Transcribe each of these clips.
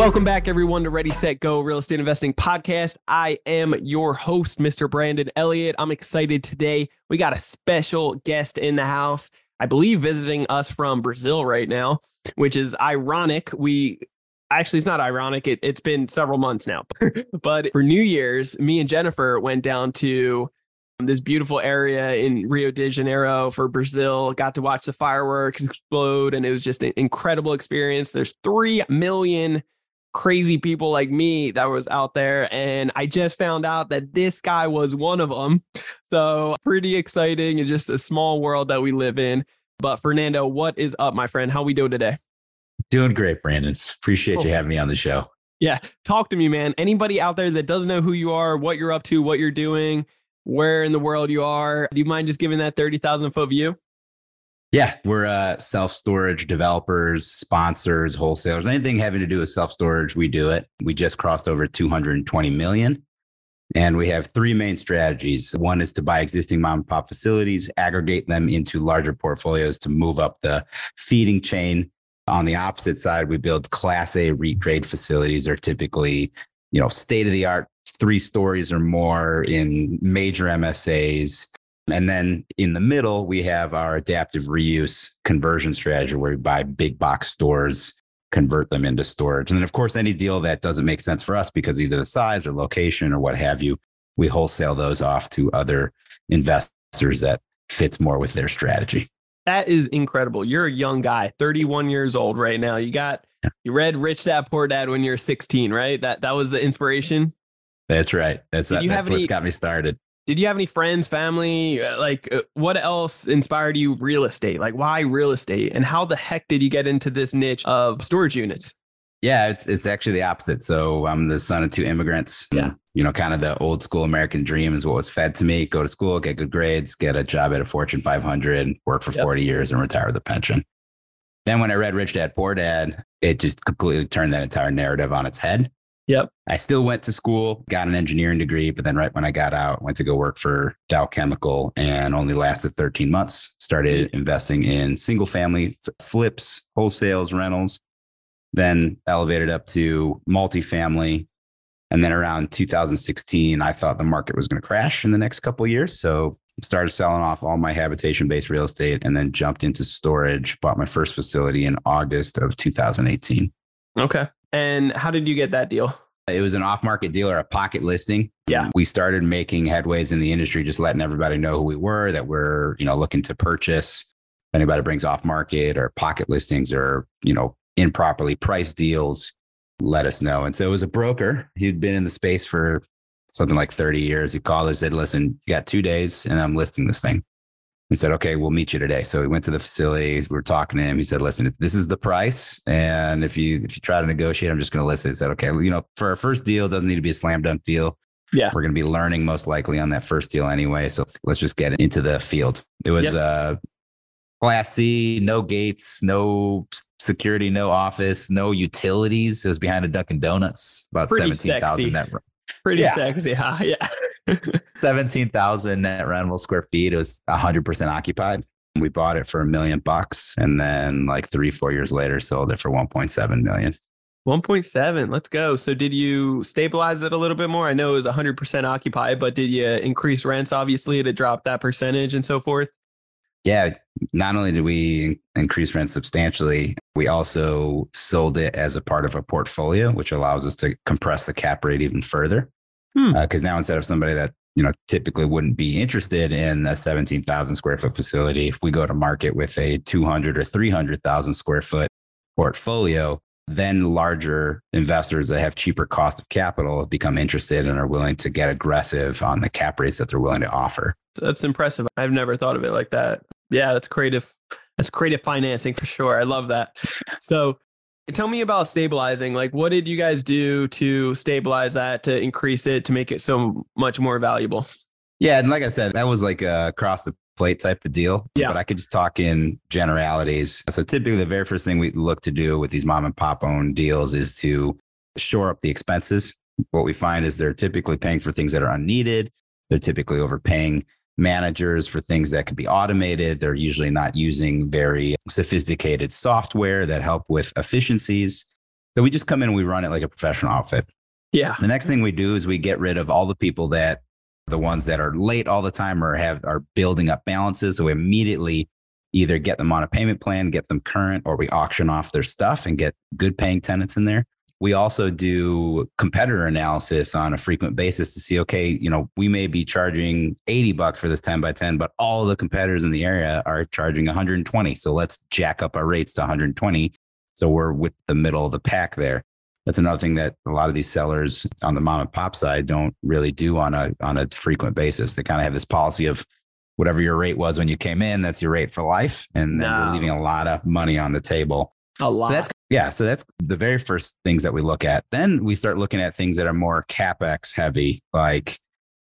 Welcome back, everyone, to Ready, Set, Go Real Estate Investing Podcast. I am your host, Mr. Brandon Elliott. I'm excited today. We got a special guest in the house, I believe visiting us from Brazil right now, which is ironic. We actually, it's not ironic, it, it's been several months now. but for New Year's, me and Jennifer went down to this beautiful area in Rio de Janeiro for Brazil. Got to watch the fireworks explode, and it was just an incredible experience. There's 3 million crazy people like me that was out there. And I just found out that this guy was one of them. So pretty exciting and just a small world that we live in. But Fernando, what is up, my friend? How we doing today? Doing great, Brandon. Appreciate oh. you having me on the show. Yeah. Talk to me, man. Anybody out there that doesn't know who you are, what you're up to, what you're doing, where in the world you are, do you mind just giving that 30,000 foot view? Yeah, we're uh, self storage developers, sponsors, wholesalers, anything having to do with self storage, we do it. We just crossed over 220 million. And we have three main strategies. One is to buy existing mom and pop facilities, aggregate them into larger portfolios to move up the feeding chain. On the opposite side, we build class A REIT grade facilities are typically, you know, state of the art, three stories or more in major MSAs and then in the middle, we have our adaptive reuse conversion strategy where we buy big box stores, convert them into storage. And then, of course, any deal that doesn't make sense for us because either the size or location or what have you, we wholesale those off to other investors that fits more with their strategy. That is incredible. You're a young guy, 31 years old right now. You got you read Rich Dad Poor Dad when you're 16, right? That that was the inspiration. That's right. That's, that, that's what's got me started did you have any friends, family? Uh, like, uh, what else inspired you real estate? Like, why real estate? And how the heck did you get into this niche of storage units? Yeah, it's it's actually the opposite. So I'm the son of two immigrants. Yeah. You know, kind of the old school American dream is what was fed to me. Go to school, get good grades, get a job at a Fortune 500, work for yep. 40 years and retire with a pension. Then when I read Rich Dad Poor Dad, it just completely turned that entire narrative on its head. Yep. I still went to school, got an engineering degree, but then right when I got out, went to go work for Dow Chemical and only lasted 13 months. Started investing in single family flips, wholesales, rentals, then elevated up to multifamily. And then around 2016, I thought the market was going to crash in the next couple of years. So started selling off all my habitation based real estate and then jumped into storage, bought my first facility in August of 2018. Okay. And how did you get that deal? It was an off market deal or a pocket listing. Yeah. We started making headways in the industry, just letting everybody know who we were, that we're, you know, looking to purchase. If anybody brings off market or pocket listings or, you know, improperly priced deals, let us know. And so it was a broker. He'd been in the space for something like 30 years. He called us, said, listen, you got two days and I'm listing this thing. He said, okay, we'll meet you today. So we went to the facilities. We were talking to him. He said, listen, this is the price. And if you, if you try to negotiate, I'm just going to listen. He said, okay, you know, for our first deal, it doesn't need to be a slam dunk deal. Yeah. We're going to be learning most likely on that first deal anyway. So let's, let's just get into the field. It was, yep. uh, Class C, no gates, no security, no office, no utilities. It was behind a Dunkin' Donuts, about Pretty 17,000 net. Pretty yeah. sexy, huh? Yeah. 17,000 net rentable square feet. It was 100% occupied. We bought it for a million bucks and then like three, four years later, sold it for 1.7 million. 1.7. Let's go. So did you stabilize it a little bit more? I know it was 100% occupied, but did you increase rents obviously to drop that percentage and so forth? Yeah, not only did we increase rent substantially, we also sold it as a part of a portfolio, which allows us to compress the cap rate even further. Because hmm. uh, now instead of somebody that you know typically wouldn't be interested in a 17,000 square foot facility, if we go to market with a 200 or 300,000 square foot portfolio, then larger investors that have cheaper cost of capital become interested and are willing to get aggressive on the cap rates that they're willing to offer. That's impressive. I've never thought of it like that. Yeah, that's creative. That's creative financing for sure. I love that. So Tell me about stabilizing. Like, what did you guys do to stabilize that, to increase it, to make it so much more valuable? Yeah, and like I said, that was like a cross the plate type of deal. Yeah. But I could just talk in generalities. So typically, the very first thing we look to do with these mom and pop owned deals is to shore up the expenses. What we find is they're typically paying for things that are unneeded. They're typically overpaying managers for things that could be automated. They're usually not using very sophisticated software that help with efficiencies. So we just come in and we run it like a professional outfit. Yeah. The next thing we do is we get rid of all the people that the ones that are late all the time or have are building up balances. So we immediately either get them on a payment plan, get them current, or we auction off their stuff and get good paying tenants in there. We also do competitor analysis on a frequent basis to see, okay, you know, we may be charging 80 bucks for this 10 by 10, but all the competitors in the area are charging 120. So let's jack up our rates to 120. So we're with the middle of the pack there. That's another thing that a lot of these sellers on the mom and pop side don't really do on a on a frequent basis. They kind of have this policy of whatever your rate was when you came in, that's your rate for life. And then No. we're leaving a lot of money on the table. A lot. So that's yeah. So that's the very first things that we look at. Then we start looking at things that are more capex heavy, like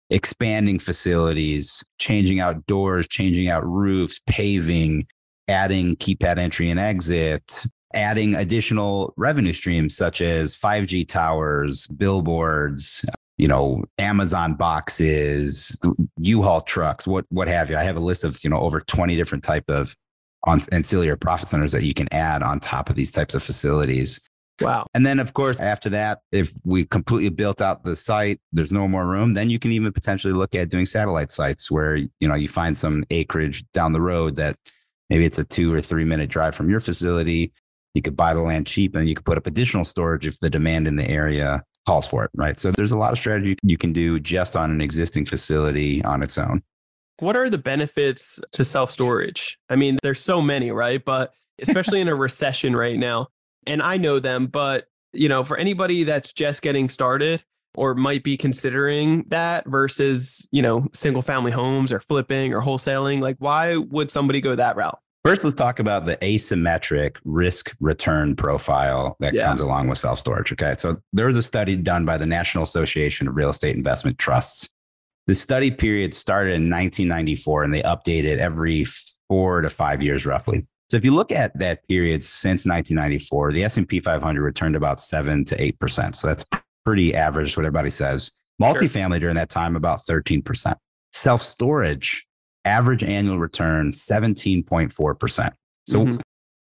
expanding facilities, changing out doors, changing out roofs, paving, adding keypad entry and exit, adding additional revenue streams such as 5G towers, billboards, you know, Amazon boxes, U-Haul trucks, what what have you. I have a list of, you know, over 20 different type of on ancillary profit centers that you can add on top of these types of facilities. wow. And then, of course, after that, if we completely built out the site, there's no more room, then you can even potentially look at doing satellite sites where, you know, you find some acreage down the road that maybe it's a two or three minute drive from your facility. You could buy the land cheap and you could put up additional storage if the demand in the area calls for it, right? So there's a lot of strategy you can do just on an existing facility on its own. What are the benefits to self storage? I mean, there's so many, right? But especially in a recession right now, and I know them, but you know, for anybody that's just getting started or might be considering that versus, you know, single family homes or flipping or wholesaling, like why would somebody go that route? First, let's talk about the asymmetric risk return profile that Yeah. comes along with self storage. Okay. So there was a study done by the National Association of Real Estate Investment Trusts. The study period started in 1994 and they update it every four to five years roughly. So if you look at that period since 1994, the S&P 500 returned about 7 to 8%. So that's pretty average what everybody says. Multifamily during that time about 13%. Self-storage average annual return 17.4%. So Mhm.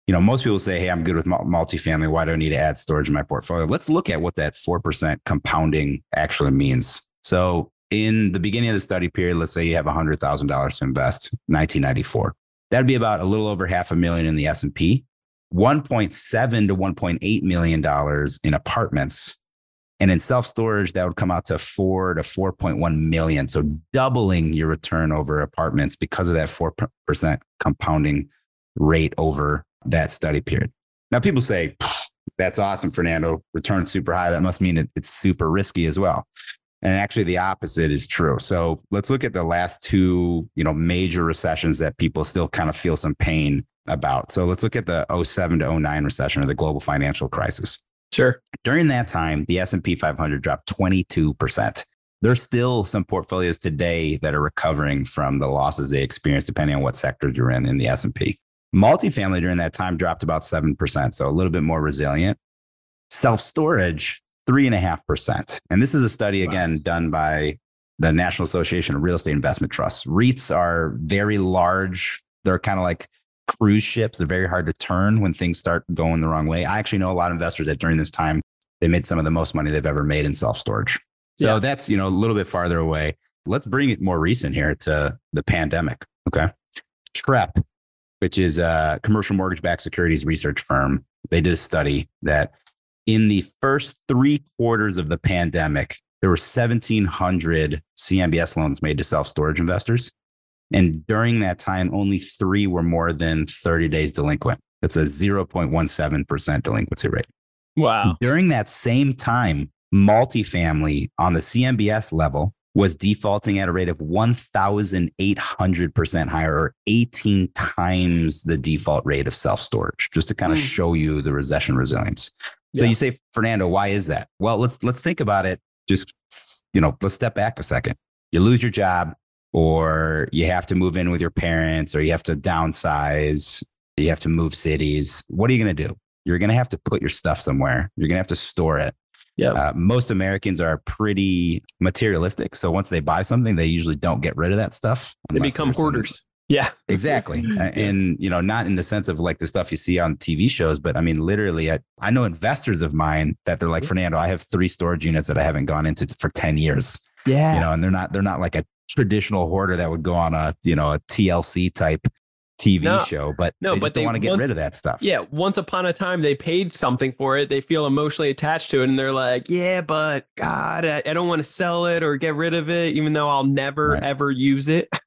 you know, most people say, "Hey, I'm good with multifamily. Why do I need to add storage in my portfolio?" Let's look at what that 4% compounding actually means. So, in the beginning of the study period, let's say you have $100,000 to invest, 1994. That'd be about a little over half a million in the S&P, 1.7 to 1.8 million dollars in apartments. And in self-storage, that would come out to 4 to 4.1 million. So doubling your return over apartments because of that 4% compounding rate over that study period. Now, people say, that's awesome, Fernando. Return super high. That must mean it, it's super risky as well. And actually, the opposite is true. So let's look at the last two, you know, major recessions that people still kind of feel some pain about. So let's look at the 07 to 09 recession or the global financial crisis. Sure. During that time, the S&P 500 dropped 22%. There's still some portfolios today that are recovering from the losses they experienced depending on what sector you're in in the S&P. Multifamily during that time dropped about 7%, so a little bit more resilient. Self-storage, 3.5%. And this is a study, Wow. again, done by the National Association of Real Estate Investment Trusts. REITs are very large. They're kind of like cruise ships. They're very hard to turn when things start going the wrong way. I actually know a lot of investors that during this time, they made some of the most money they've ever made in self-storage. So Yeah. that's, you know, a little bit farther away. Let's bring it more recent here to the pandemic. Okay. Trepp, which is a commercial mortgage-backed securities research firm, they did a study that in the first three quarters of the pandemic, there were 1,700 CMBS loans made to self-storage investors. And during that time, only three were more than 30 days delinquent. That's a 0.17% delinquency rate. Wow. During that same time, multifamily on the CMBS level was defaulting at a rate of 1,800% higher or 18 times the default rate of self storage, just to kind of Mm. show you the recession resilience. So Yeah. you say, Fernando, why is that? Well, let's let's think about it. Just you know, let's step back a second. You lose your job, or you have to move in with your parents, or you have to downsize, you have to move cities. What are you going to do? You're going to have to put your stuff somewhere. You're going to have to store it. Yep. Uh, most Americans are pretty materialistic. So once they buy something, they usually don't get rid of that stuff. They become hoarders. Yeah. Exactly. And, you know, not in the sense of like the stuff you see on TV shows, but I mean, literally, I, I know investors of mine that they're like, Fernando, I have three storage units that I haven't gone into for 10 years, Yeah. you know, and they're not, they're not like a traditional hoarder that would go on a, you know, a TLC type TV No. show, but No, they but they want to get once- rid of that stuff. Yeah, once upon a time they paid something for it. They feel emotionally attached to it, and they're like, "Yeah, but God, I, I don't want to sell it or get rid of it, even though I'll never Right. ever use it."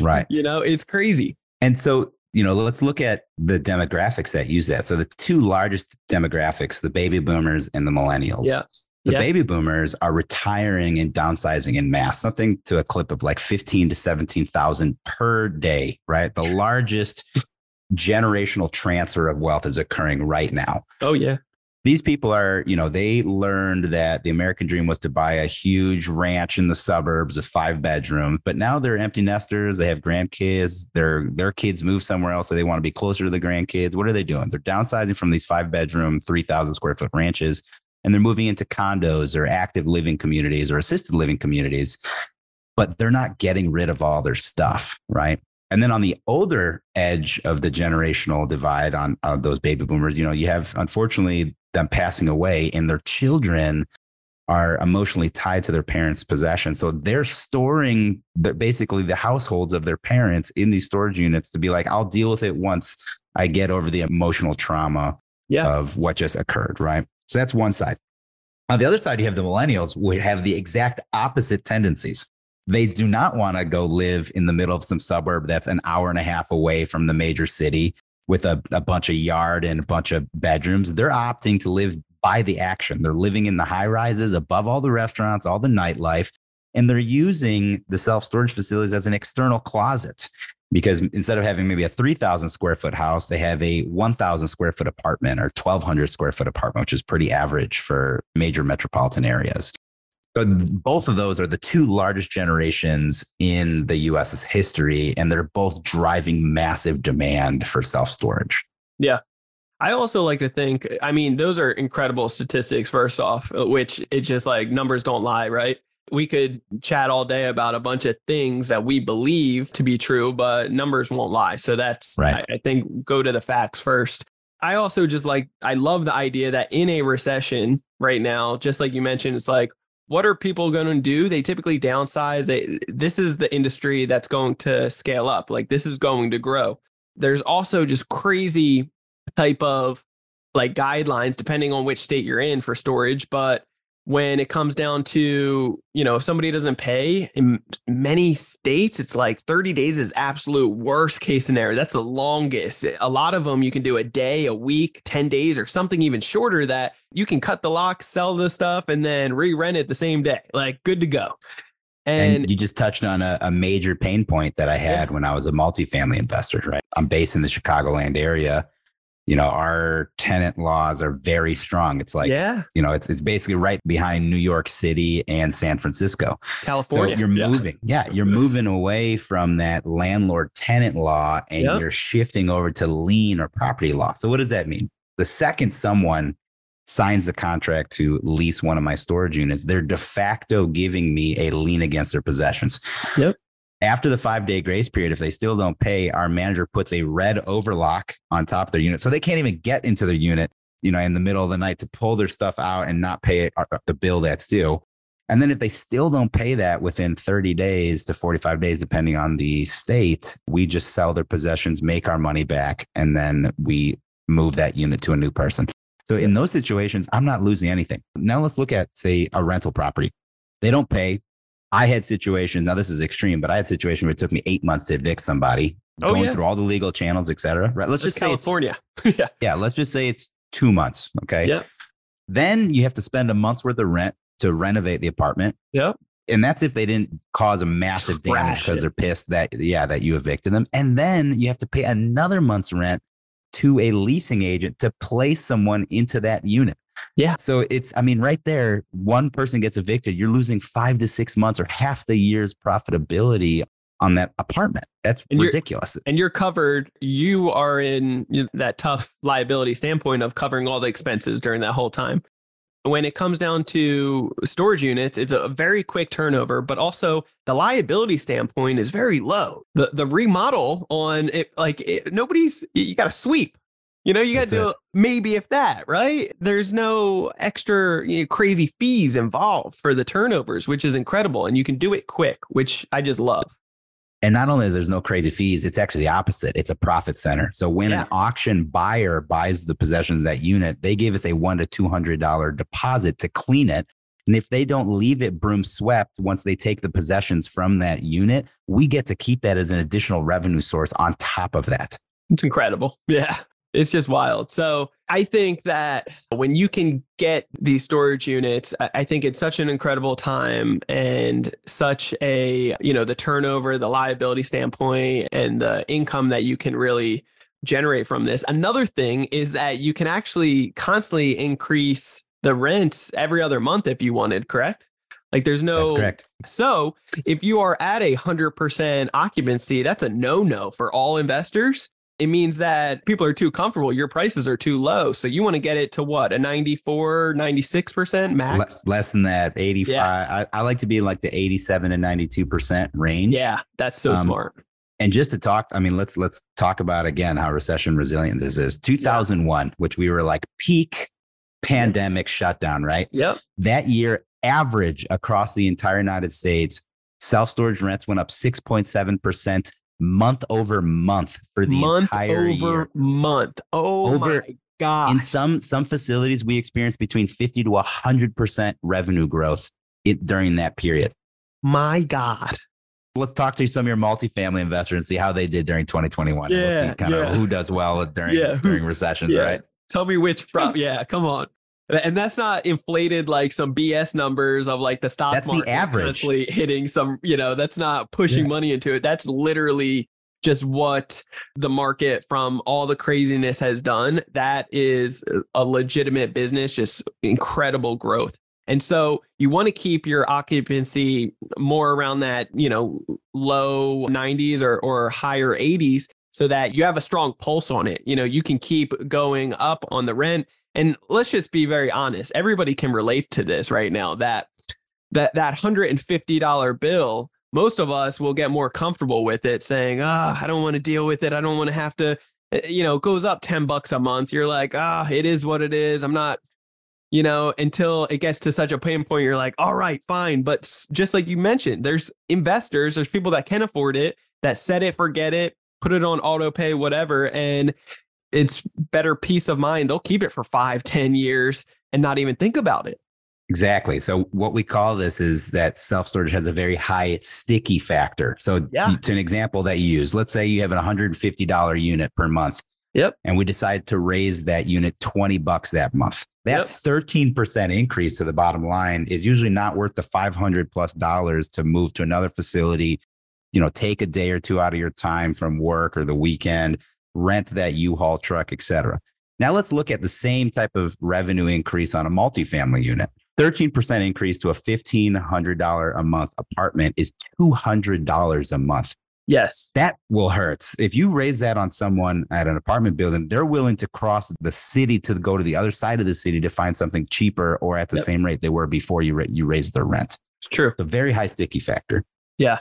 Right. You know, it's crazy. And so, you know, let's look at the demographics that use that. So the two largest demographics, the baby boomers and the millennials. Yeah. The Yeah. baby boomers are retiring and downsizing in mass, something to a clip of like 15 to 17,000 per day, right? The largest generational transfer of wealth is occurring right now. Oh yeah, These people are, you know, they learned that the American dream was to buy a huge ranch in the suburbs of five bedrooms, but now they're empty nesters. They have grandkids. Their their kids move somewhere else, so they want to be closer to the grandkids. What are they doing? They're downsizing from these five bedroom, three thousand square foot ranches, and they're moving into condos or active living communities or assisted living communities. But they're not getting rid of all their stuff, right? And then on the older edge of the generational divide on, on those baby boomers, you know, you have unfortunately them passing away and their children are emotionally tied to their parents' possession. So they're storing the, basically the households of their parents in these storage units to be like, I'll deal with it once I get over the emotional trauma Yeah. of what just occurred. Right. So that's one side. On the other side, you have the millennials who have the exact opposite tendencies. They do not want to go live in the middle of some suburb that's an hour and a half away from the major city with a, a bunch of yard and a bunch of bedrooms. They're opting to live by the action. They're living in the high rises above all the restaurants, all the nightlife, and they're using the self storage facilities as an external closet because instead of having maybe a 3,000 square foot house, they have a 1,000 square foot apartment or 1,200 square foot apartment, which is pretty average for major metropolitan areas. So both of those are the two largest generations in the US's history, and they're both driving massive demand for self storage. Yeah. I also like to think. I mean, those are incredible statistics. First off, which it's just like numbers don't lie, right? We could chat all day about a bunch of things that we believe to be true, but numbers won't lie. So that's Right. I, I think go to the facts first. I also just like I love the idea that in a recession right now, just like you mentioned, it's like what are people going to do? They typically downsize. They this is the industry that's going to scale up. Like this is going to grow. There's also just crazy type of like guidelines depending on which state you're in for storage, but when it comes down to you know if somebody doesn't pay in many states it's like 30 days is absolute worst case scenario. That's the longest. A lot of them you can do a day a week 10 days or something even shorter that you can cut the lock sell the stuff and then re-rent it the same day. Like good to go. And, and, you just touched on a, a major pain point that I had when I was a multifamily investor, right? I'm based in the Chicagoland area. You know, our tenant laws are very strong. It's like, yeah you know, it's it's basically right behind New York City and San Francisco. california So you're Yeah. moving. Yeah. You're moving away from that landlord tenant law and Yep. you're shifting over to lien or property law. So what does that mean? The second someone signs the contract to lease one of my storage units, they're de facto giving me a lien against their possessions. Yep. After the five day grace period, if they still don't pay, our manager puts a red overlock on top of their unit. So they can't even get into their unit, you know, in the middle of the night to pull their stuff out and not pay it- uh, the bill that's due. And then if they still don't pay that within 30 days to 45 days, depending on the state, we just sell their possessions, make our money back, and then we move that unit to a new person. So in those situations, I'm not losing anything. Now let's look at, say, a rental property. They don't pay. I had situations, now this is extreme, but I had situations where it took me eight months to evict somebody, Oh, going yeah. through all the legal channels, et cetera. Right. Let's just say california yeah yeah, let's just say it's two months. Okay. Yep. Then you have to spend a month's worth of rent to renovate the apartment. Yep. and that's if they didn't cause a massive damage because they're pissed that yeah that you evicted them and then you have to pay another month's rent to a leasing agent to place someone into that unit Yeah. so it's i mean right there one person gets evicted you're losing five to six months or half the year's profitability on that apartment. That's And you're- ridiculous. and you're covered you are in that tough liability standpoint of covering all the expenses during that whole time. When it comes down to storage units it's a very quick turnover but also the liability standpoint is very low. The the remodel on it like it, nobody's you got to sweep you know you got to maybe if that right there's no extra you know, crazy fees involved for the turnovers which is incredible and you can do it quick which i just love And not only there's no crazy fees, it's actually the opposite. It's a profit center. So when Yeah. an auction buyer buys the possession of that unit, they give us a one to two hundred dollar deposit to clean it. And if they don't leave it broom swept once they take the possessions from that unit, we get to keep that as an additional revenue source on top of that. It's incredible. Yeah. It's just wild. So I think that when you can get these storage units, I think it's such an incredible time and such a, you know, the turnover, the liability standpoint, and the income that you can really generate from this. Another thing is that you can actually constantly increase the rent every other month if you wanted, correct? Like there's no That's correct. so if you are at a hundred percent occupancy, that's a no-no for all investors. It means that people are too comfortable. Your prices are too low. So you want to get it to what? A 94, 96% max? Less, less than that, 85. I, I like to be in like the 87 to 92% range. Yeah, that's so Um, smart. And just to talk, I mean, let's let's talk about again how recession resilient this is. 2001, which we were like peak pandemic shutdown, right? Yep. That year, average across the entire United States, self storage rents went up 6.7% month over month for the month entire over year. month. Oh Over- my god. In some some facilities, we experienced between 50 to 100% revenue growth it, during that period. my god. Let's talk to some of your multifamily investors and see how they did during 2021. and we'll Yeah, see kind yeah. of who does well during Yeah, during recessions, yeah. right? Tell me which prop. Yeah, come on. And that's not inflated like some BS numbers of like the stock That's the market average. constantly hitting some, you know, that's not pushing Yeah. money into it. That's literally just what the market from all the craziness has done. That is a legitimate business, just incredible growth. And so you want to keep your occupancy more around that, you know, low 90s or, or higher 80s so that you have a strong pulse on it. You know, you can keep going up on the rent. And let's just be very honest. Everybody can relate to this right now that that that $150 bill, most of us will get more comfortable with it saying, "Ah, I don't want to deal with it. I don't want to have to eh, you know, goes up 10 bucks a month. You're like, "Ah, it is what it is. I'm not you know, until it gets to such a pain point, you're like, all right, fine. But just like you mentioned, there's investors, there's people that can afford it, that set it, forget it, put it on auto pay, whatever. And it's better peace of mind. They'll keep it for five, ten years and not even think about it. Exactly. So what we call this is that self storage has a very high sticky factor. So Yeah. to an example that you use, let's say you have an $150 unit per month. Yep. And we decide to raise that unit 20 bucks that month. That Yep. 13% increase to the bottom line is usually not worth the 500 plus dollars to move to another facility, you know, take a day or two out of your time from work or the weekend, rent that U-Haul truck, et cetera. Now let's look at the same type of revenue increase on a multifamily unit. 13% increase to a $1,500 a month apartment is $200 a month. Yes. That will hurt. If you raise that on someone at an apartment building, they're willing to cross the city to go to the other side of the city to find something cheaper or at the Yep. same rate they were before you, you raised their rent. It's true. It's a very high sticky factor. Yeah.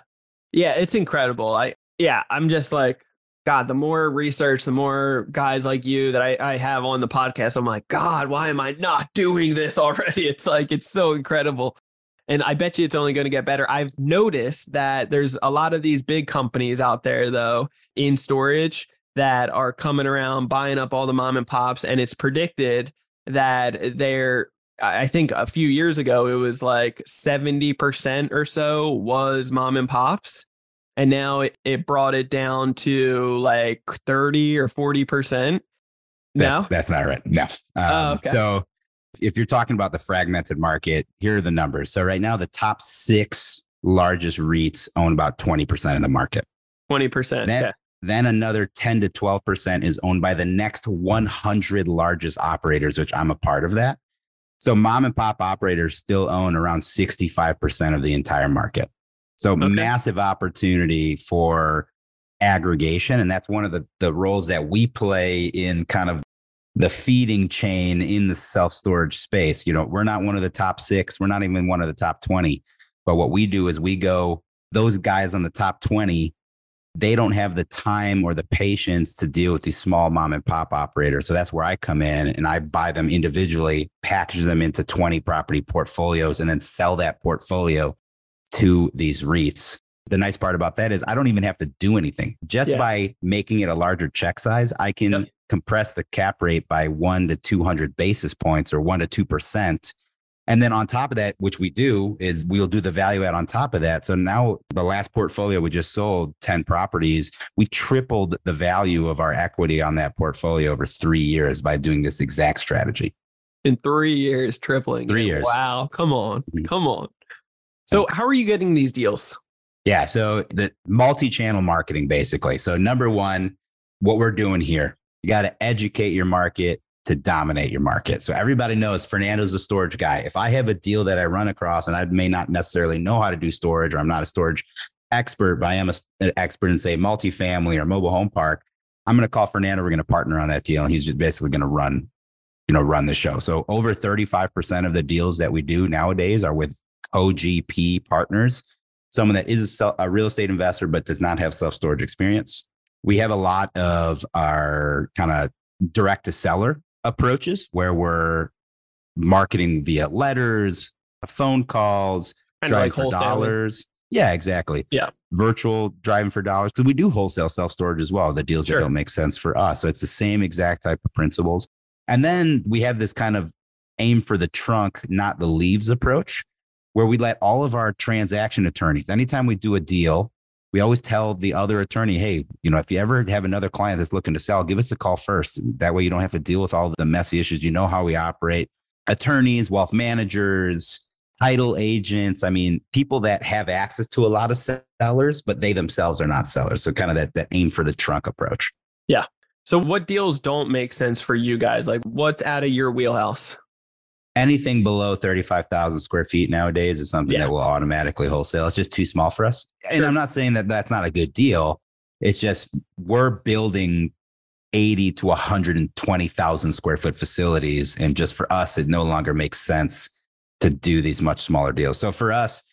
Yeah, it's incredible. I yeah, I'm just like, God, the more research, the more guys like you that I, I have on the podcast, I'm like, God, why am I not doing this already? It's like it's so incredible. And I bet you it's only going to get better. I've noticed that there's a lot of these big companies out there, though, in storage that are coming around buying up all the mom and pops. And it's predicted that they're, I think a few years ago, it was like 70% or so was mom and pops. And now it, it brought it down to like 30 or 40%. No? that's not right. No. Um, Oh, okay. So if you're talking about the fragmented market, here are the numbers. So right now, the top six largest REITs own about 20% of the market. 20%. Then, yeah. then another 10 to 12% is owned by the next 100 largest operators, which I'm a part of that. So mom and pop operators still own around 65% of the entire market. So Okay. massive opportunity for aggregation. And that's one of the, the roles that we play in kind of the feeding chain in the self storage space. You know, we're not one of the top six, we're not even one of the top 20. But what we do is we go, those guys on the top 20, they don't have the time or the patience to deal with these small mom and pop operators. So that's where I come in and I buy them individually, package them into 20 property portfolios, and then sell that portfolio to these REITs. The nice part about that is I don't even have to do anything. Just Yeah. by making it a larger check size, I can Yep. compress the cap rate by one to 200 basis points or one to 2%. And then on top of that, which we do, is we'll do the value add on top of that. So now the last portfolio we just sold 10 properties, we tripled the value of our equity on that portfolio over three years by doing this exact strategy. In three years, tripling. Three years. Wow. Come on. Mhm. Come on. So, how are you getting these deals? Yeah. So the multi channel marketing, basically. So, number one, what we're doing here, you got to educate your market to dominate your market. So, everybody knows Fernando's a storage guy. If I have a deal that I run across and I may not necessarily know how to do storage or I'm not a storage expert, but I am a, an expert in, say, multifamily or mobile home park, I'm going to call Fernando. We're going to partner on that deal. And he's just basically going to run, you know, run the show. So, over 35% of the deals that we do nowadays are with OGP partners someone that is a, a real estate investor but does not have self storage experience. We have a lot of our kind of direct to seller approaches where we're marketing via letters, phone calls, Kind driving like for dollars. Yeah, exactly. Yeah. Virtual driving for dollars. Because we do wholesale self storage as well, the deals Sure. that don't make sense for us. So it's the same exact type of principles. And then we have this kind of aim for the trunk, not the leaves approach, where we let all of our transaction attorneys, anytime we do a deal, we always tell the other attorney, hey, you know, if you ever have another client that's looking to sell, give us a call first. That way you don't have to deal with all of the messy issues. You know how we operate. Attorneys, wealth managers, title agents. I mean, people that have access to a lot of sellers, but they themselves are not sellers. So kind of that, that aim for the trunk approach. Yeah. So, what deals don't make sense for you guys? Like, what's out of your wheelhouse? Anything below 35,000 square feet nowadays is something Yeah. that will automatically wholesale. It's just too small for us. And Sure. I'm not saying that that's not a good deal. It's just we're building 80 to 120,000 square foot facilities. And just for us, it no longer makes sense to do these much smaller deals. So for us,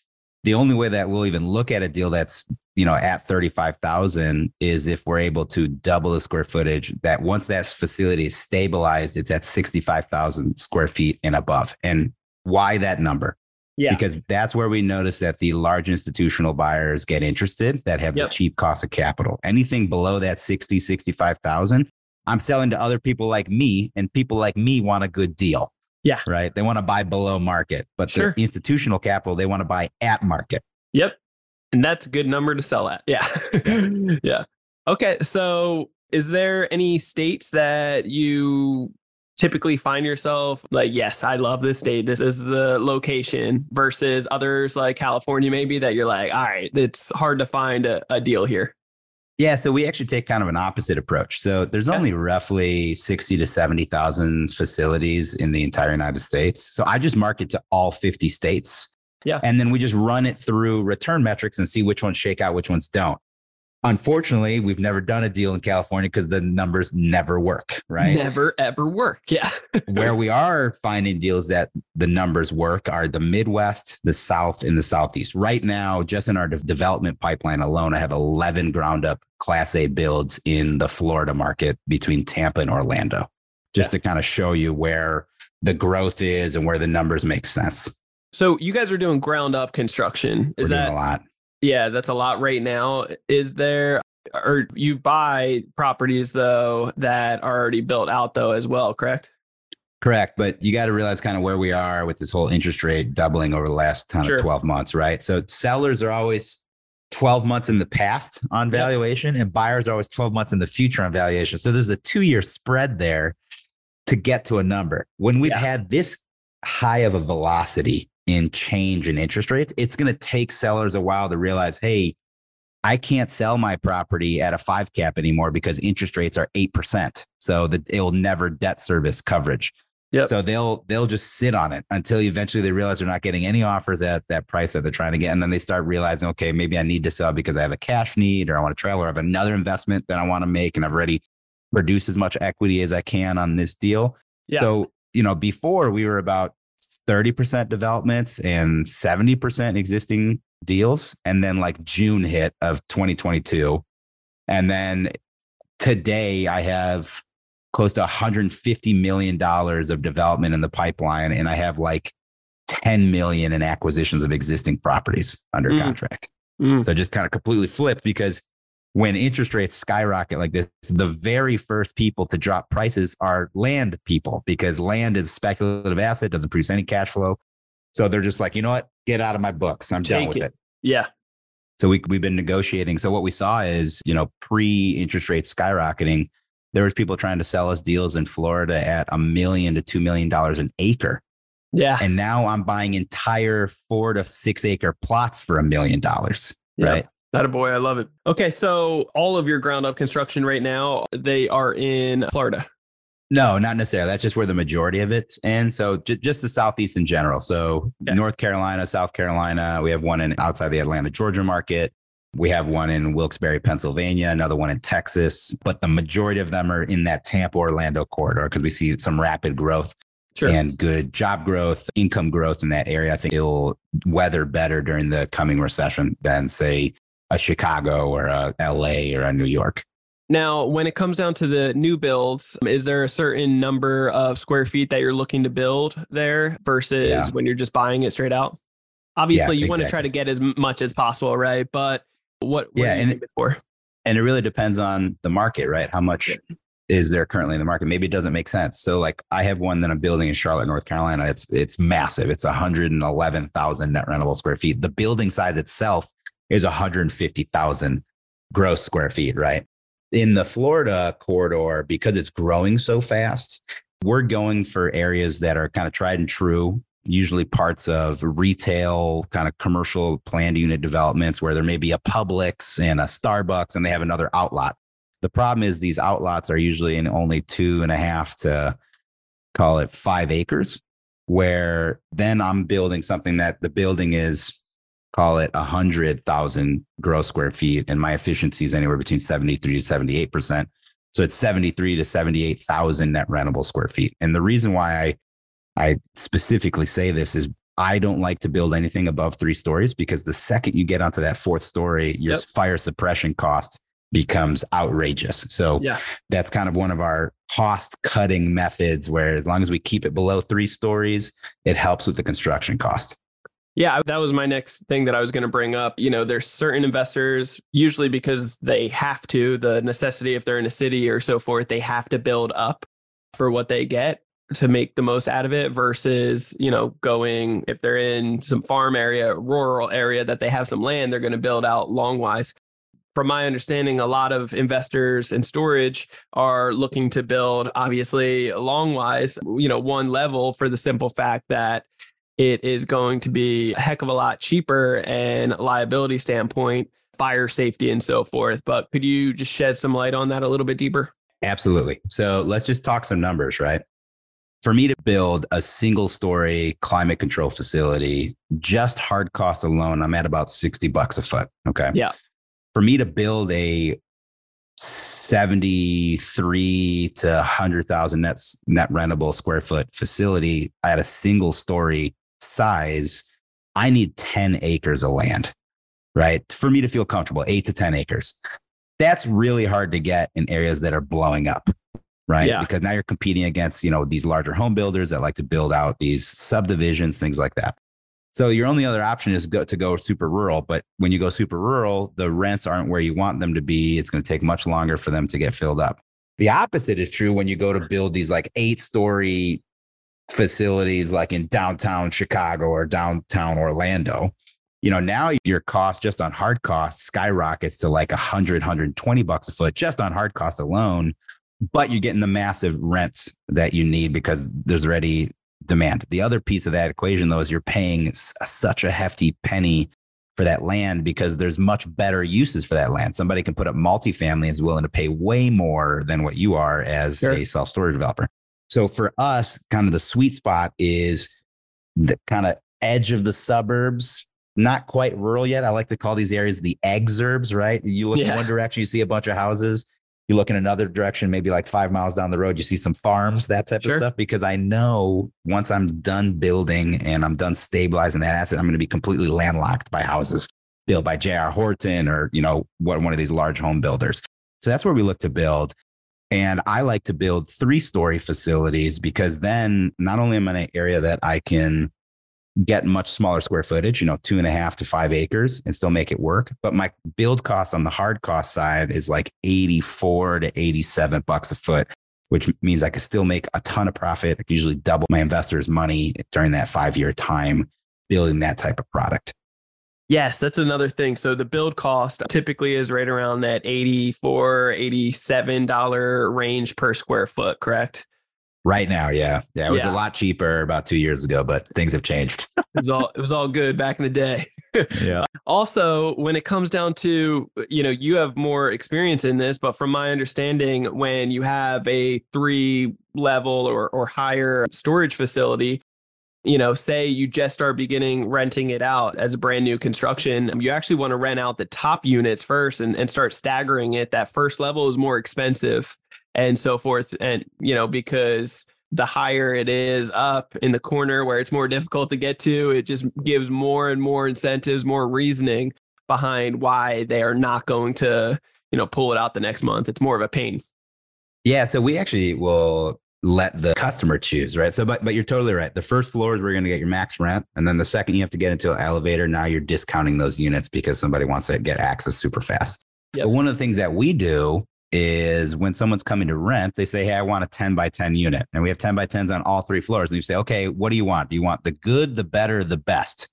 the only way that we'll even look at a deal that's you know at 35,000 is if we're able to double the square footage that once that facility is stabilized it's at 65,000 square feet and above and why that number Yeah. because that's where we notice that the large institutional buyers get interested that have Yep. the cheap cost of capital anything below that 60 65,000 I'm selling to other people like me and people like me want a good deal Yeah. right they want to buy below market but Sure. the institutional capital they want to buy at market Yep. And that's a good number to sell at. Yeah. yeah. Okay. So, is there any states that you typically find yourself like, yes, I love this state. This is the location versus others like California, maybe that you're like, all right, it's hard to find a, a deal here. Yeah, so we actually take kind of an opposite approach. So there's Okay. only roughly 60 to 70,000 facilities in the entire United States. So I just market to all 50 states. Yeah. And then we just run it through return metrics and see which ones shake out, which ones don't. Unfortunately, we've never done a deal in California because the numbers never work, right? Never ever work. Yeah. Where we are finding deals that the numbers work are the Midwest, the South, and the Southeast. Right now, just in our de- development pipeline alone, I have 11 ground up Class A builds in the Florida market between Tampa and Orlando, just to kind of show you where the growth is and where the numbers make sense. So you guys are doing ground up construction. Is that a lot. Yeah, that's a lot right now. Is there or you buy properties though that are already built out though as well, correct? Correct. But you got to realize kind of where we are with this whole interest rate doubling over the last kind Sure. of 12 months, right? So sellers are always 12 months in the past on Yep. valuation and buyers are always 12 months in the future on valuation. So there's a two year spread there to get to a number. When we've Yeah. had this high of a velocity in change in interest rates, it's going to take sellers a while to realize, hey, I can't sell my property at a five cap anymore because interest rates are 8%. So that it'll never debt service coverage. Yep. So they'll they'll just sit on it until eventually they realize they're not getting any offers at that price that they're trying to get. And then they start realizing, okay, maybe I need to sell because I have a cash need or I want to travel or I have another investment that I want to make and I've already produced as much equity as I can on this deal. Yeah. So, you know, before we were about 30% developments and 70% existing deals. And then like June hit of 2022. And then today I have close to 150 million dollars of development in the pipeline and I have like 10 million in acquisitions of existing properties under Mm. contract. Mm. So just kind of completely flipped because when interest rates skyrocket like this, the very first people to drop prices are land people because land is a speculative asset, doesn't produce any cash flow. So they're just like, you know what? Get out of my books. I'm done with it. it. Yeah. So we, we've been negotiating. So what we saw is, you know, pre interest rates skyrocketing, there was people trying to sell us deals in Florida at a million to $2 million an acre. Yeah. And now I'm buying entire four to six acre plots for a million dollars. Right. That a boy. I love it. Okay. So all of your ground up construction right now, they are in Florida. No, not necessarily. That's just where the majority of it's in. So j- just the Southeast in general. So Okay. North Carolina, South Carolina. We have one in outside the Atlanta, Georgia market. We have one in Wilkes-Barre, Pennsylvania, another one in Texas, but the majority of them are in that Tampa, Orlando corridor because we see some rapid growth Sure. and good job growth, income growth in that area. I think it'll weather better during the coming recession than, say, a Chicago or a LA or a New York. Now, when it comes down to the new builds, is there a certain number of square feet that you're looking to build there versus Yeah. when you're just buying it straight out? Obviously, Yeah, you want to try to get as much as possible, right? But what, what Yeah, are you and- aiming for? and it really depends on the market, right? How much is there currently in the market? Maybe it doesn't make sense. So, like, I have one that I'm building in Charlotte, North Carolina. It's it's massive. It's 111,000 net rentable square feet. The building size itself is 150,000 gross square feet, right? In the Florida corridor, because it's growing so fast, we're going for areas that are kind of tried and true usually parts of retail, kind of commercial planned unit developments where there may be a Publix and a Starbucks and they have another outlot. The problem is these outlots are usually in only two and a half to call it five acres, where then I'm building something that the building is call it a hundred thousand gross square feet, and my efficiency is anywhere between 73 to 78 percent. So it's 73 to 78,000 net rentable square feet. And the reason why I I specifically say this is I don't like to build anything above three stories because the second you get onto that fourth story, your Yep. fire suppression cost becomes outrageous. So Yeah. that's kind of one of our cost cutting methods where as long as we keep it below three stories, it helps with the construction cost. Yeah, that was my next thing that I was going to bring up. You know, there's certain investors, usually because they have to, the necessity if they're in a city or so forth, they have to build up for what they get to make the most out of it versus, you know, going if they're in some farm area, rural area that they have some land, they're going to build out long wise. From my understanding, a lot of investors in storage are looking to build obviously long wise, you know, one level for the simple fact that it is going to be a heck of a lot cheaper and liability standpoint, fire safety and so forth. But could you just shed some light on that a little bit deeper? Absolutely. So let's just talk some numbers, right? For me to build a single story climate control facility, just hard cost alone, I'm at about 60 bucks a foot. Okay. Yeah. For me to build a 73 to 100,000 net, net rentable square foot facility at a single story size, I need 10 acres of land, right? For me to feel comfortable, eight to 10 acres. That's really hard to get in areas that are blowing up, right? Yeah. Because now you're competing against, you know, these larger home builders that like to build out these subdivisions, things like that. So your only other option is go, to go super rural. But when you go super rural, the rents aren't where you want them to be. It's going to take much longer for them to get filled up. The opposite is true when you go to build these like eight story facilities like in downtown Chicago or downtown Orlando. You know, now your cost just on hard costs skyrockets to like 100, 120 bucks a foot just on hard cost alone. But you're getting the massive rents that you need because there's already demand. The other piece of that equation, though, is you're paying such a hefty penny for that land because there's much better uses for that land. Somebody can put up multifamily and is willing to pay way more than what you are as sure. a self storage developer. So for us, kind of the sweet spot is the kind of edge of the suburbs, not quite rural yet. I like to call these areas the exurbs, right? You look yeah. in one direction, you see a bunch of houses. You look in another direction, maybe like five miles down the road, you see some farms, that type sure. of stuff. Because I know once I'm done building and I'm done stabilizing that asset, I'm going to be completely landlocked by houses built by D.R. Horton or you know what one of these large home builders. So that's where we look to build. And I like to build three story facilities because then not only am I in an area that I can get much smaller square footage, you know, two and a half to five acres and still make it work. But my build cost on the hard cost side is like 84 to 87 bucks a foot, which means I can still make a ton of profit. I can usually double my investors' money during that five year time building that type of product. Yes, that's another thing. So the build cost typically is right around that $84, $87 range per square foot, correct? Right now, yeah. Yeah, it was yeah. a lot cheaper about 2 years ago, but things have changed. it was all it was all good back in the day. yeah. Also, when it comes down to, you know, you have more experience in this, but from my understanding, when you have a 3 level or or higher storage facility, you know, say you just start beginning renting it out as a brand new construction, you actually want to rent out the top units first and, and start staggering it. That first level is more expensive and so forth. And, you know, because the higher it is up in the corner where it's more difficult to get to, it just gives more and more incentives, more reasoning behind why they are not going to, you know, pull it out the next month. It's more of a pain. Yeah. So we actually will let the customer choose, right? So, but but you're totally right. The first floor is where you're going to get your max rent, and then the second you have to get into an elevator, now you're discounting those units because somebody wants to get access super fast. Yep. But one of the things that we do is when someone's coming to rent, they say, Hey, I want a 10 by 10 unit. And we have 10 by 10s on all three floors. And you say, Okay, what do you want? Do you want the good, the better, the best?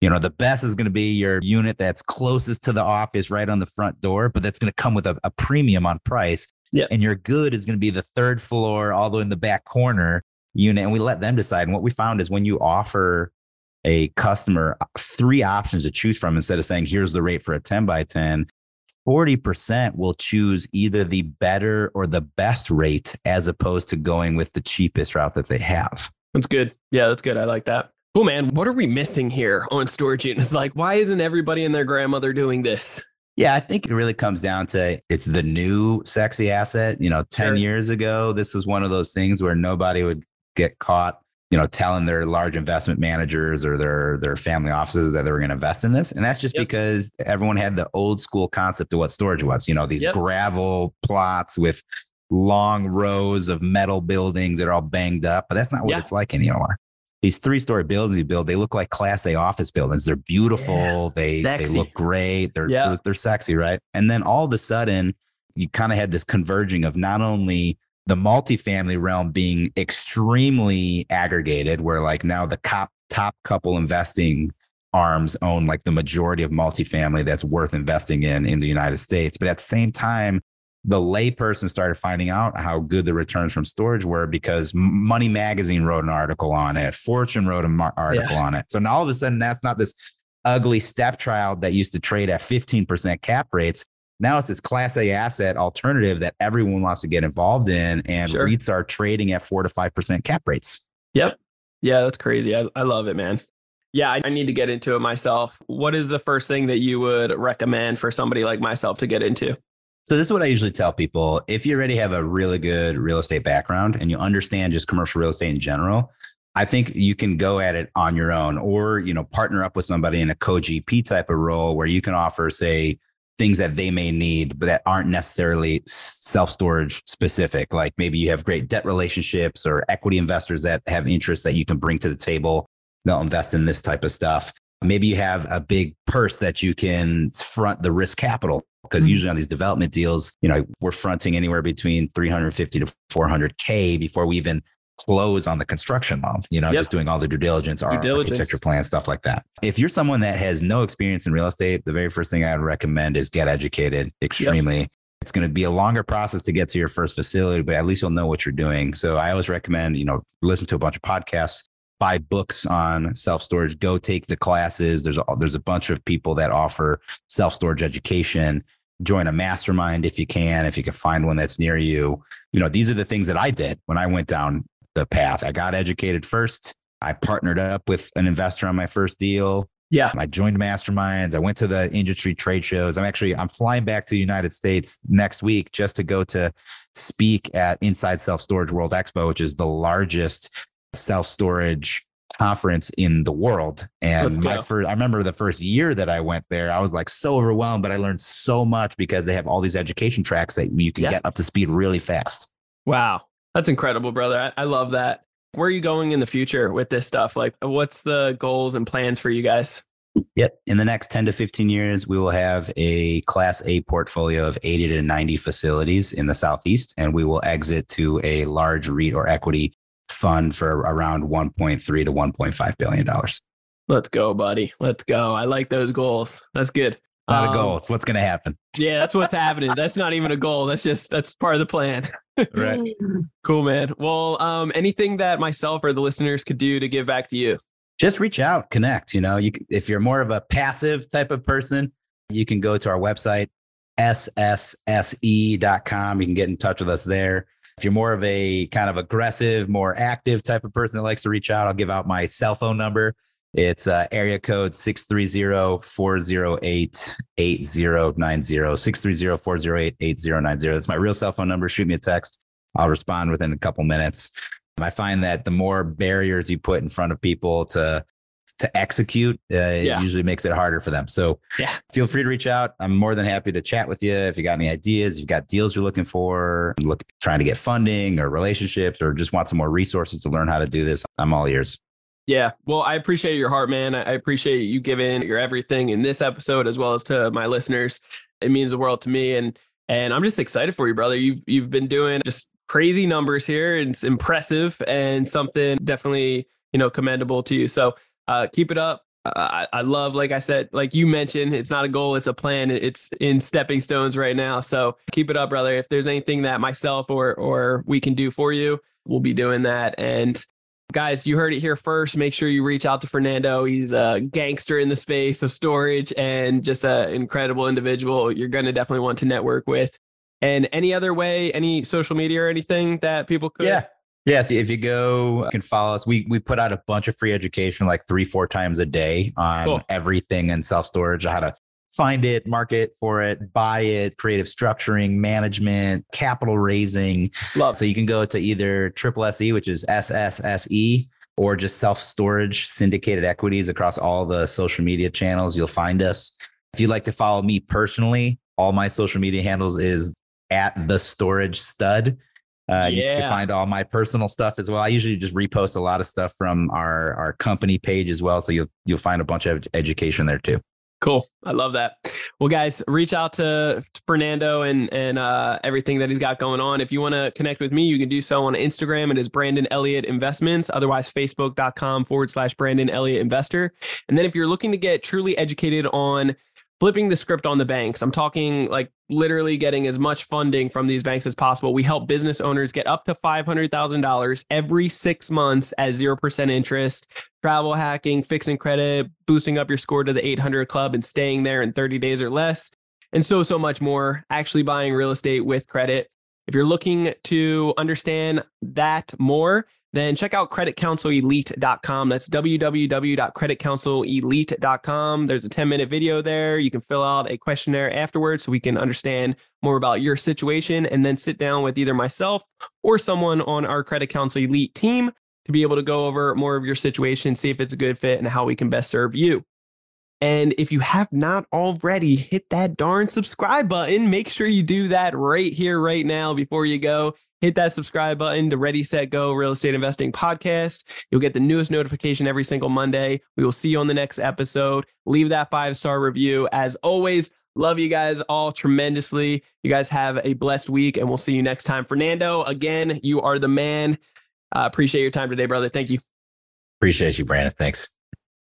You know, the best is going to be your unit that's closest to the office right on the front door, but that's going to come with a, a premium on price. Yeah. And your good is going to be the third floor, all the way in the back corner unit. And we let them decide. And what we found is when you offer a customer uh, three options to choose from instead of saying, here's the rate for a 10 by 10, 40% will choose either the better or the best rate as opposed to going with the cheapest route that they have. That's good. Yeah, that's good. I like that. Cool, man. What are we missing here on storage units? Like, why isn't everybody and their grandmother doing this? Yeah, I think it really comes down to it's the new sexy asset. You know, 10 sure. years ago, this was one of those things where nobody would get caught, you know, telling their large investment managers or their their family offices that they were going to invest in this. And that's just yep. because everyone had the old school concept of what storage was, you know, these yep. gravel plots with long rows of metal buildings that are all banged up, but that's not what yeah. it's like anymore these three story buildings you build, they look like class A office buildings. They're beautiful. Yeah, they sexy. they look great. They're, yeah. they're they're sexy, right? And then all of a sudden, you kind of had this converging of not only the multifamily realm being extremely aggregated, where like now the top top couple investing arms own like the majority of multifamily that's worth investing in in the United States. But at the same time, the layperson started finding out how good the returns from storage were because Money Magazine wrote an article on it, Fortune wrote an article yeah. on it. So now all of a sudden, that's not this ugly stepchild that used to trade at 15% cap rates. Now it's this class A asset alternative that everyone wants to get involved in, and sure. REITs are trading at four to 5% cap rates. Yep. Yeah, that's crazy. I, I love it, man. Yeah, I, I need to get into it myself. What is the first thing that you would recommend for somebody like myself to get into? So this is what I usually tell people. If you already have a really good real estate background and you understand just commercial real estate in general, I think you can go at it on your own or, you know, partner up with somebody in a co-GP type of role where you can offer, say, things that they may need, but that aren't necessarily self-storage specific. Like maybe you have great debt relationships or equity investors that have interests that you can bring to the table. They'll invest in this type of stuff. Maybe you have a big purse that you can front the risk capital because mm-hmm. usually on these development deals, you know, we're fronting anywhere between 350 to 400K before we even close on the construction loan, you know, yep. just doing all the due diligence, due diligence. architecture plan, stuff like that. If you're someone that has no experience in real estate, the very first thing I would recommend is get educated extremely. Yep. It's going to be a longer process to get to your first facility, but at least you'll know what you're doing. So I always recommend, you know, listen to a bunch of podcasts, buy books on self storage, go take the classes. There's a, there's a bunch of people that offer self storage education. Join a mastermind if you can, if you can find one that's near you. You know, these are the things that I did when I went down the path. I got educated first. I partnered up with an investor on my first deal. Yeah. I joined masterminds. I went to the industry trade shows. I'm actually I'm flying back to the United States next week just to go to speak at Inside Self Storage World Expo, which is the largest self storage conference in the world. And my first, I remember the first year that I went there, I was like so overwhelmed, but I learned so much because they have all these education tracks that you can yeah. get up to speed really fast. Wow. That's incredible, brother. I, I love that. Where are you going in the future with this stuff? Like, what's the goals and plans for you guys? Yep. In the next 10 to 15 years, we will have a class A portfolio of 80 to 90 facilities in the Southeast, and we will exit to a large REIT or equity fund for around 1.3 to 1.5 billion dollars. Let's go, buddy. Let's go. I like those goals. That's good. Not um, a goal. It's what's going to happen. Yeah, that's what's happening. That's not even a goal. That's just that's part of the plan. right. Cool, man. Well, um, anything that myself or the listeners could do to give back to you? Just reach out, connect. You know, you if you're more of a passive type of person, you can go to our website ssse.com. You can get in touch with us there. If you're more of a kind of aggressive, more active type of person that likes to reach out, I'll give out my cell phone number. It's uh, area code 630-408-8090, 630-408-8090. That's my real cell phone number. Shoot me a text. I'll respond within a couple minutes. I find that the more barriers you put in front of people to to execute, uh, yeah. it usually makes it harder for them. So yeah. feel free to reach out. I'm more than happy to chat with you. If you got any ideas, you've got deals you're looking for, look trying to get funding or relationships, or just want some more resources to learn how to do this, I'm all ears. Yeah. Well, I appreciate your heart, man. I appreciate you giving your everything in this episode as well as to my listeners. It means the world to me. And and I'm just excited for you, brother. You've you've been doing just crazy numbers here. It's impressive and something definitely, you know, commendable to you. So uh, keep it up. I, I love, like I said, like you mentioned, it's not a goal, it's a plan. It's in stepping stones right now. So keep it up, brother. If there's anything that myself or or we can do for you, we'll be doing that. And guys, you heard it here first. Make sure you reach out to Fernando. He's a gangster in the space of storage and just an incredible individual. You're going to definitely want to network with. And any other way, any social media or anything that people could? Yeah. Yes, if you go, you can follow us. We we put out a bunch of free education like three, four times a day on cool. everything in self storage, how to find it, market for it, buy it, creative structuring, management, capital raising. Love. So you can go to either Triple SE, which is SSSE, or just self storage syndicated equities across all the social media channels. You'll find us. If you'd like to follow me personally, all my social media handles is at the storage stud. Uh, yeah. You can find all my personal stuff as well. I usually just repost a lot of stuff from our our company page as well, so you'll you'll find a bunch of education there too. Cool. I love that. Well, guys, reach out to Fernando and and uh, everything that he's got going on. If you want to connect with me, you can do so on Instagram. It is Brandon Elliott Investments. Otherwise, Facebook.com forward slash Brandon Elliott Investor. And then if you're looking to get truly educated on flipping the script on the banks. I'm talking like literally getting as much funding from these banks as possible. We help business owners get up to $500,000 every six months at 0% interest, travel hacking, fixing credit, boosting up your score to the 800 club and staying there in 30 days or less, and so, so much more. Actually buying real estate with credit. If you're looking to understand that more, then check out creditcounselelite.com. That's www.creditcounselelite.com. There's a 10 minute video there. You can fill out a questionnaire afterwards so we can understand more about your situation and then sit down with either myself or someone on our Credit Counsel Elite team to be able to go over more of your situation, see if it's a good fit and how we can best serve you. And if you have not already, hit that darn subscribe button. Make sure you do that right here, right now before you go hit that subscribe button to Ready, Set, Go Real Estate Investing Podcast. You'll get the newest notification every single Monday. We will see you on the next episode. Leave that five star review. As always, love you guys all tremendously. You guys have a blessed week, and we'll see you next time. Fernando, again, you are the man. Uh, appreciate your time today, brother. Thank you. Appreciate you, Brandon. Thanks.